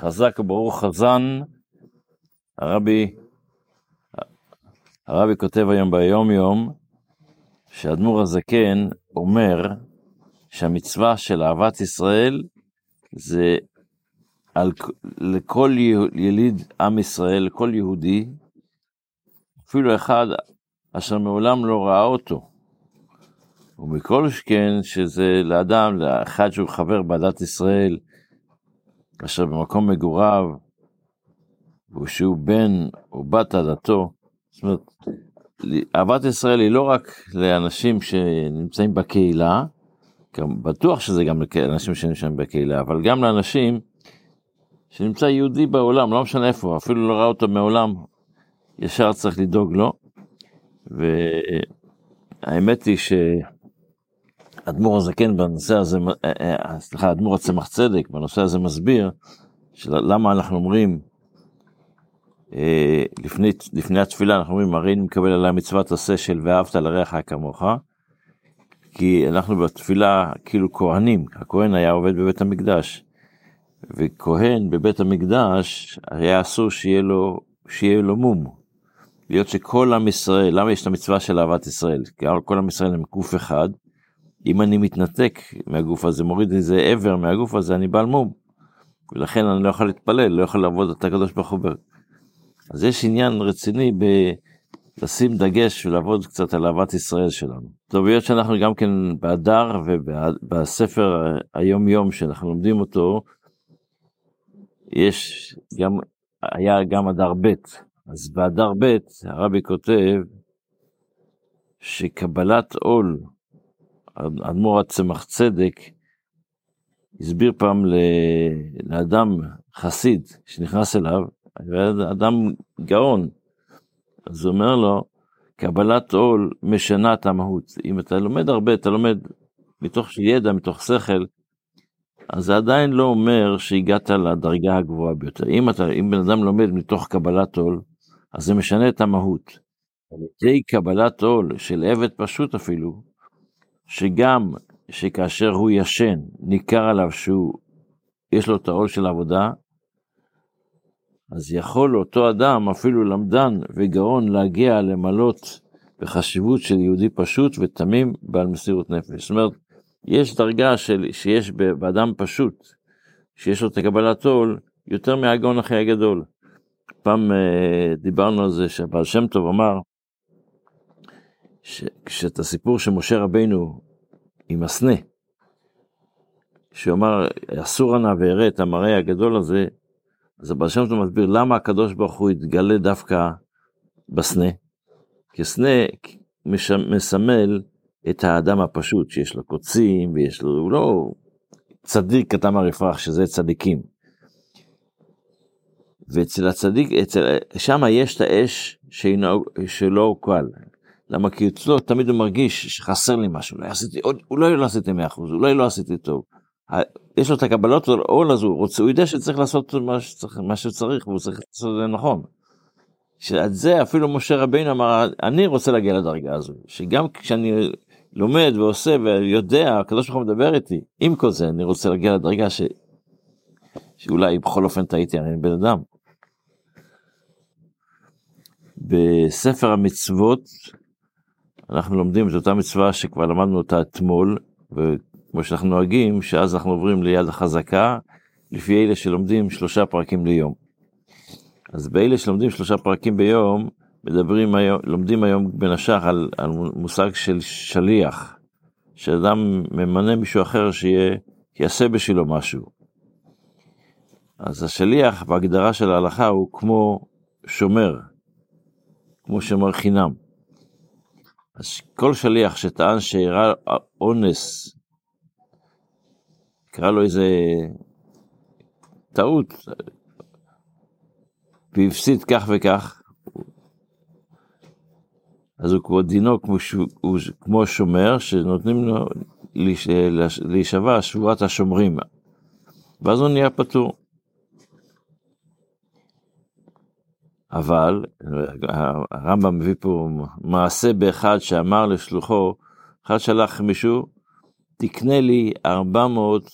חזק וברוך חזן, הרבי, הרבי כותב היום ביום יום, שאדמו"ר הזקן אומר שהמצווה של אהבת ישראל זה על, לכל יליד עם ישראל, לכל יהודי, אפילו אחד אשר מעולם לא ראה אותו. ומכל שכן שזה לאדם, לאחד שהוא חבר בעדת ישראל, אשר במקום מגוריו, ושהוא בן או בת עדתו. זאת אומרת, אהבת ישראל היא לא רק לאנשים שנמצאים בקהילה, גם בטוח שזה גם לאנשים שנמצאים בקהילה, אבל גם לאנשים שנמצא יהודי בעולם, לא משנה איפה, אפילו לא ראה אותו מעולם, ישר צריך לדאוג לו. והאמת היא שאדמו"ר הזקן בנושא הזה, אה, אה, סליחה, אדמו"ר הצמח צדק בנושא הזה מסביר למה אנחנו אומרים אה, לפני, לפני התפילה אנחנו אומרים הרי אני מקבל עליי מצוות עשה של ואהבת לרעך כמוך כי אנחנו בתפילה כאילו כהנים הכהן היה עובד בבית המקדש וכהן בבית המקדש היה אסור שיהיה לו שיהיה לו מום. להיות שכל עם ישראל למה יש את המצווה של אהבת ישראל כי כל עם ישראל הם גוף אחד אם אני מתנתק מהגוף הזה מוריד איזה עבר מהגוף הזה אני בעל מום. ולכן אני לא יכול להתפלל לא יכול לעבוד את הקדוש ברוך הוא אז יש עניין רציני ב... לשים דגש ולעבוד קצת על אהבת ישראל שלנו. טוב, היות שאנחנו גם כן באדר ובספר היום יום שאנחנו לומדים אותו, יש גם, היה גם אדר ב', אז באדר ב' הרבי כותב שקבלת עול, אדמו"ר הצמח צדק, הסביר פעם לאדם חסיד שנכנס אליו, אדם גאון, אז הוא אומר לו, קבלת עול משנה את המהות. אם אתה לומד הרבה, אתה לומד מתוך ידע, מתוך שכל, אז זה עדיין לא אומר שהגעת לדרגה הגבוהה ביותר. אם, אתה, אם בן אדם לומד מתוך קבלת עול, אז זה משנה את המהות. על ידי קבלת עול של עבד פשוט אפילו, שגם שכאשר הוא ישן, ניכר עליו שהוא, יש לו את העול של העבודה, אז יכול אותו אדם, אפילו למדן וגאון, להגיע למלות בחשיבות של יהודי פשוט ותמים בעל מסירות נפש. זאת אומרת, יש דרגה של, שיש באדם פשוט, שיש לו את הקבלת עול, יותר מהגאון הכי הגדול. פעם אה, דיברנו על זה שהבעל שם טוב אמר, שאת הסיפור של משה רבינו עם הסנה, שהוא אמר, אסור נא ואראה את המראה הגדול הזה, אז הבעל שם טוב מסביר למה הקדוש ברוך הוא התגלה דווקא בסנה. כי סנה מסמל את האדם הפשוט שיש לו קוצים ויש לו, הוא לא צדיק כתם הרפרח שזה צדיקים. ואצל הצדיק, אצל, שם יש את האש שאינו, שלא קל. למה? כי אצלו תמיד הוא מרגיש שחסר לי משהו, אולי עשיתי, אולי לא עשיתי 100%, אולי לא עשיתי טוב. יש לו את הקבלות עול הזו, הוא רוצה, הוא יודע שצריך לעשות מה שצריך, מה שצריך והוא צריך לעשות את זה נכון. שעל זה אפילו משה רבינו אמר, אני רוצה להגיע לדרגה הזו, שגם כשאני לומד ועושה ויודע, הקדוש ברוך הוא מדבר איתי, עם כל זה אני רוצה להגיע לדרגה ש... שאולי בכל אופן טעיתי, אני בן אדם. בספר המצוות אנחנו לומדים את אותה מצווה שכבר למדנו אותה אתמול, כמו שאנחנו נוהגים, שאז אנחנו עוברים ליד החזקה, לפי אלה שלומדים שלושה פרקים ליום. אז באלה שלומדים שלושה פרקים ביום, מדברים היום, לומדים היום בין השאר על, על מושג של שליח, שאדם ממנה מישהו אחר שיהיה, יעשה בשבילו משהו. אז השליח בהגדרה של ההלכה הוא כמו שומר, כמו שומר חינם. אז כל שליח שטען שאירע אונס קרה לו איזה טעות, והפסיד כך וכך, אז הוא כמו דינו כמו. הוא כמו שומר שנותנים לו להישבע שבועת השומרים, ואז הוא נהיה פטור. אבל הרמב"ם מביא פה מעשה באחד שאמר לשלוחו, אחד שלח מישהו תקנה לי 400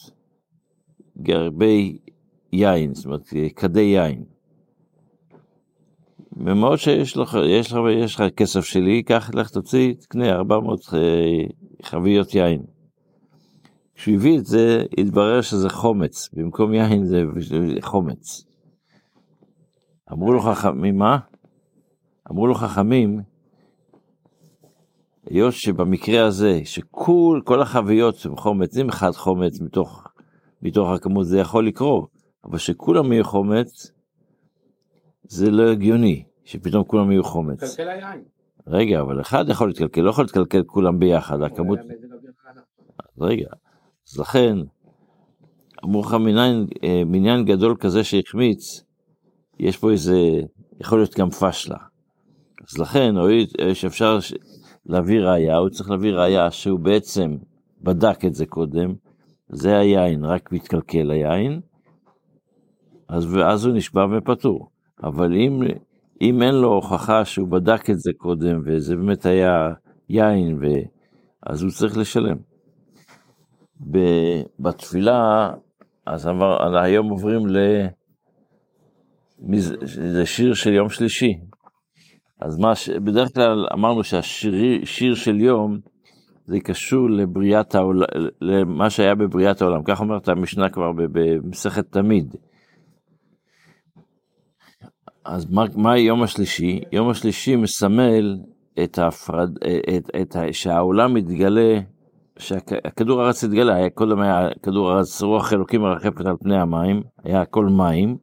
גרבי יין, זאת אומרת, כדי יין. ומאוד שיש לך, יש לך, יש לך כסף שלי, קח, לך תוציא, תקנה 400 חביות יין. כשהוא הביא את זה, התברר שזה חומץ, במקום יין זה חומץ. אמרו לו חכמים, מה? אמרו לו חכמים, היות שבמקרה הזה, שכל כל החביות הם חומץ, אם אחד חומץ מתוך, מתוך הכמות, זה יכול לקרות, אבל שכולם יהיו חומץ, זה לא הגיוני, שפתאום כולם יהיו חומץ. רגע, אבל אחד יכול להתקלקל, לא יכול להתקלקל כולם ביחד, הכמות... רגע, אז לכן, אמרו לך מניין, אה, מניין גדול כזה שהחמיץ, יש פה איזה, יכול להיות גם פשלה. אז לכן, הואיל שאפשר להביא ראייה, הוא צריך להביא ראייה שהוא בעצם בדק את זה קודם, זה היין, רק מתקלקל היין, אז, ואז הוא נשבע ופטור. אבל אם, אם אין לו הוכחה שהוא בדק את זה קודם, וזה באמת היה יין, ו... אז הוא צריך לשלם. בתפילה, אז עבר, היום עוברים ל... זה שיר של יום שלישי. אז מה, בדרך כלל אמרנו שהשיר של יום, זה קשור לבריאת העולם, למה שהיה בבריאת העולם. כך אומרת המשנה כבר במסכת תמיד. אז מה, מה יום השלישי? יום השלישי מסמל את ההפרד... את, את, את, שהעולם מתגלה, שהכדור הארץ התגלה, היה קודם היה כדור הארץ, רוח אלוקים מרחפת על פני המים, היה הכל מים,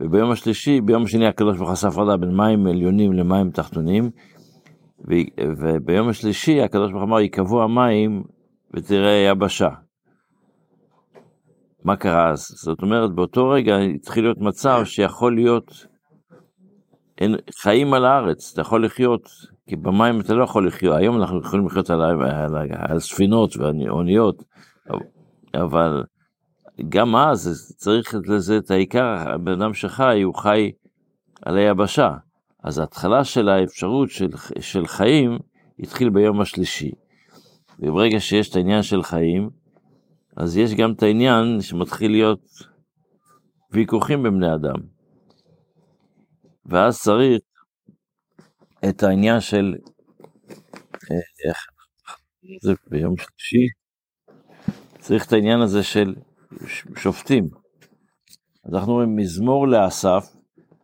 וביום השלישי, ביום השני הקדוש ברוך הוא עשה הפרדה בין מים עליונים למים תחתונים, וביום השלישי הקדוש ברוך הוא אמר, ייקבעו המים ותראה יבשה. מה קרה אז? זאת אומרת, באותו רגע התחיל להיות מצב שיכול להיות אין, חיים על הארץ, אתה יכול לחיות, כי במים אתה לא יכול לחיות, היום אנחנו יכולים לחיות על, על, על, על ספינות ואוניות, אבל גם אז צריך לזה את העיקר, הבן אדם שחי, הוא חי על היבשה. אז ההתחלה של האפשרות של, של חיים התחיל ביום השלישי. וברגע שיש את העניין של חיים, אז יש גם את העניין שמתחיל להיות ויכוחים בבני אדם. ואז צריך את העניין של, אה, איך, זה ביום שלישי, צריך את העניין הזה של שופטים. אז אנחנו רואים מזמור לאסף,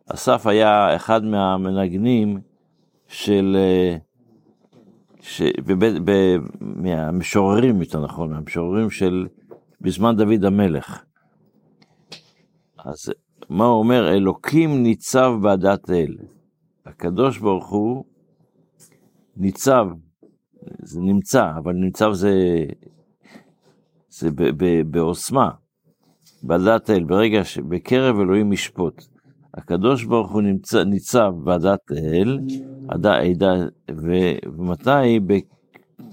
אסף היה אחד מהמנגנים של, אה, ש, בבית, ב, מהמשוררים, יותר נכון, מהמשוררים של בזמן דוד המלך. אז מה הוא אומר? אלוקים ניצב בעדת אל. הקדוש ברוך הוא ניצב, זה נמצא, אבל ניצב זה, זה בעוצמה, בעדת אל, ברגע שבקרב אלוהים ישפוט. הקדוש ברוך הוא נמצא, ניצב בעדת אל, עדה, עדה, ומתי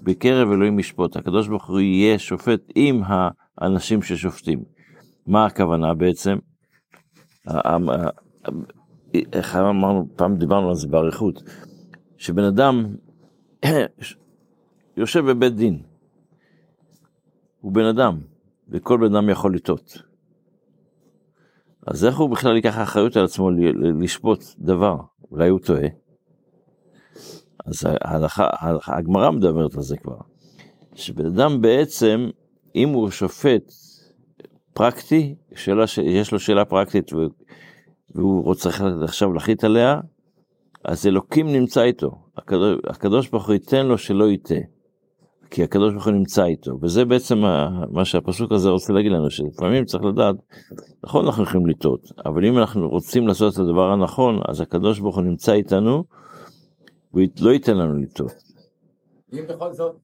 בקרב אלוהים ישפוט. הקדוש ברוך הוא יהיה שופט עם האנשים ששופטים. מה הכוונה בעצם? איך אמרנו, פעם דיברנו על זה באריכות, שבן אדם יושב בבית דין, הוא בן אדם, וכל בן אדם יכול לטעות. אז איך הוא בכלל ייקח אחריות על עצמו לשפוט דבר? אולי הוא טועה? אז הגמרא מדברת על זה כבר, שבן אדם בעצם, אם הוא שופט פרקטי, שאלה שיש לו שאלה פרקטית והוא רוצה עכשיו להחליט עליה, אז אלוקים נמצא איתו. הקדוש, הקדוש ברוך הוא ייתן לו שלא יטעה. כי הקדוש ברוך הוא נמצא איתו, וזה בעצם מה שהפסוק הזה רוצה להגיד לנו, שלפעמים צריך לדעת, נכון אנחנו יכולים לטעות, אבל אם אנחנו רוצים לעשות את הדבר הנכון, אז הקדוש ברוך הוא נמצא איתנו, והוא לא ייתן לנו לטעות. אם בכל זאת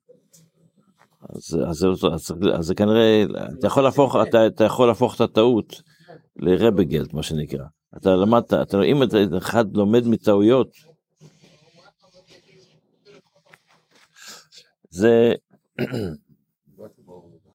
אז, אז, אז, אז, אז זה כנראה, אתה יכול להפוך, אתה, אתה יכול להפוך את הטעות לרבגלט, מה שנקרא. אתה למדת, אתה, אם אתה אחד לומד מטעויות, זה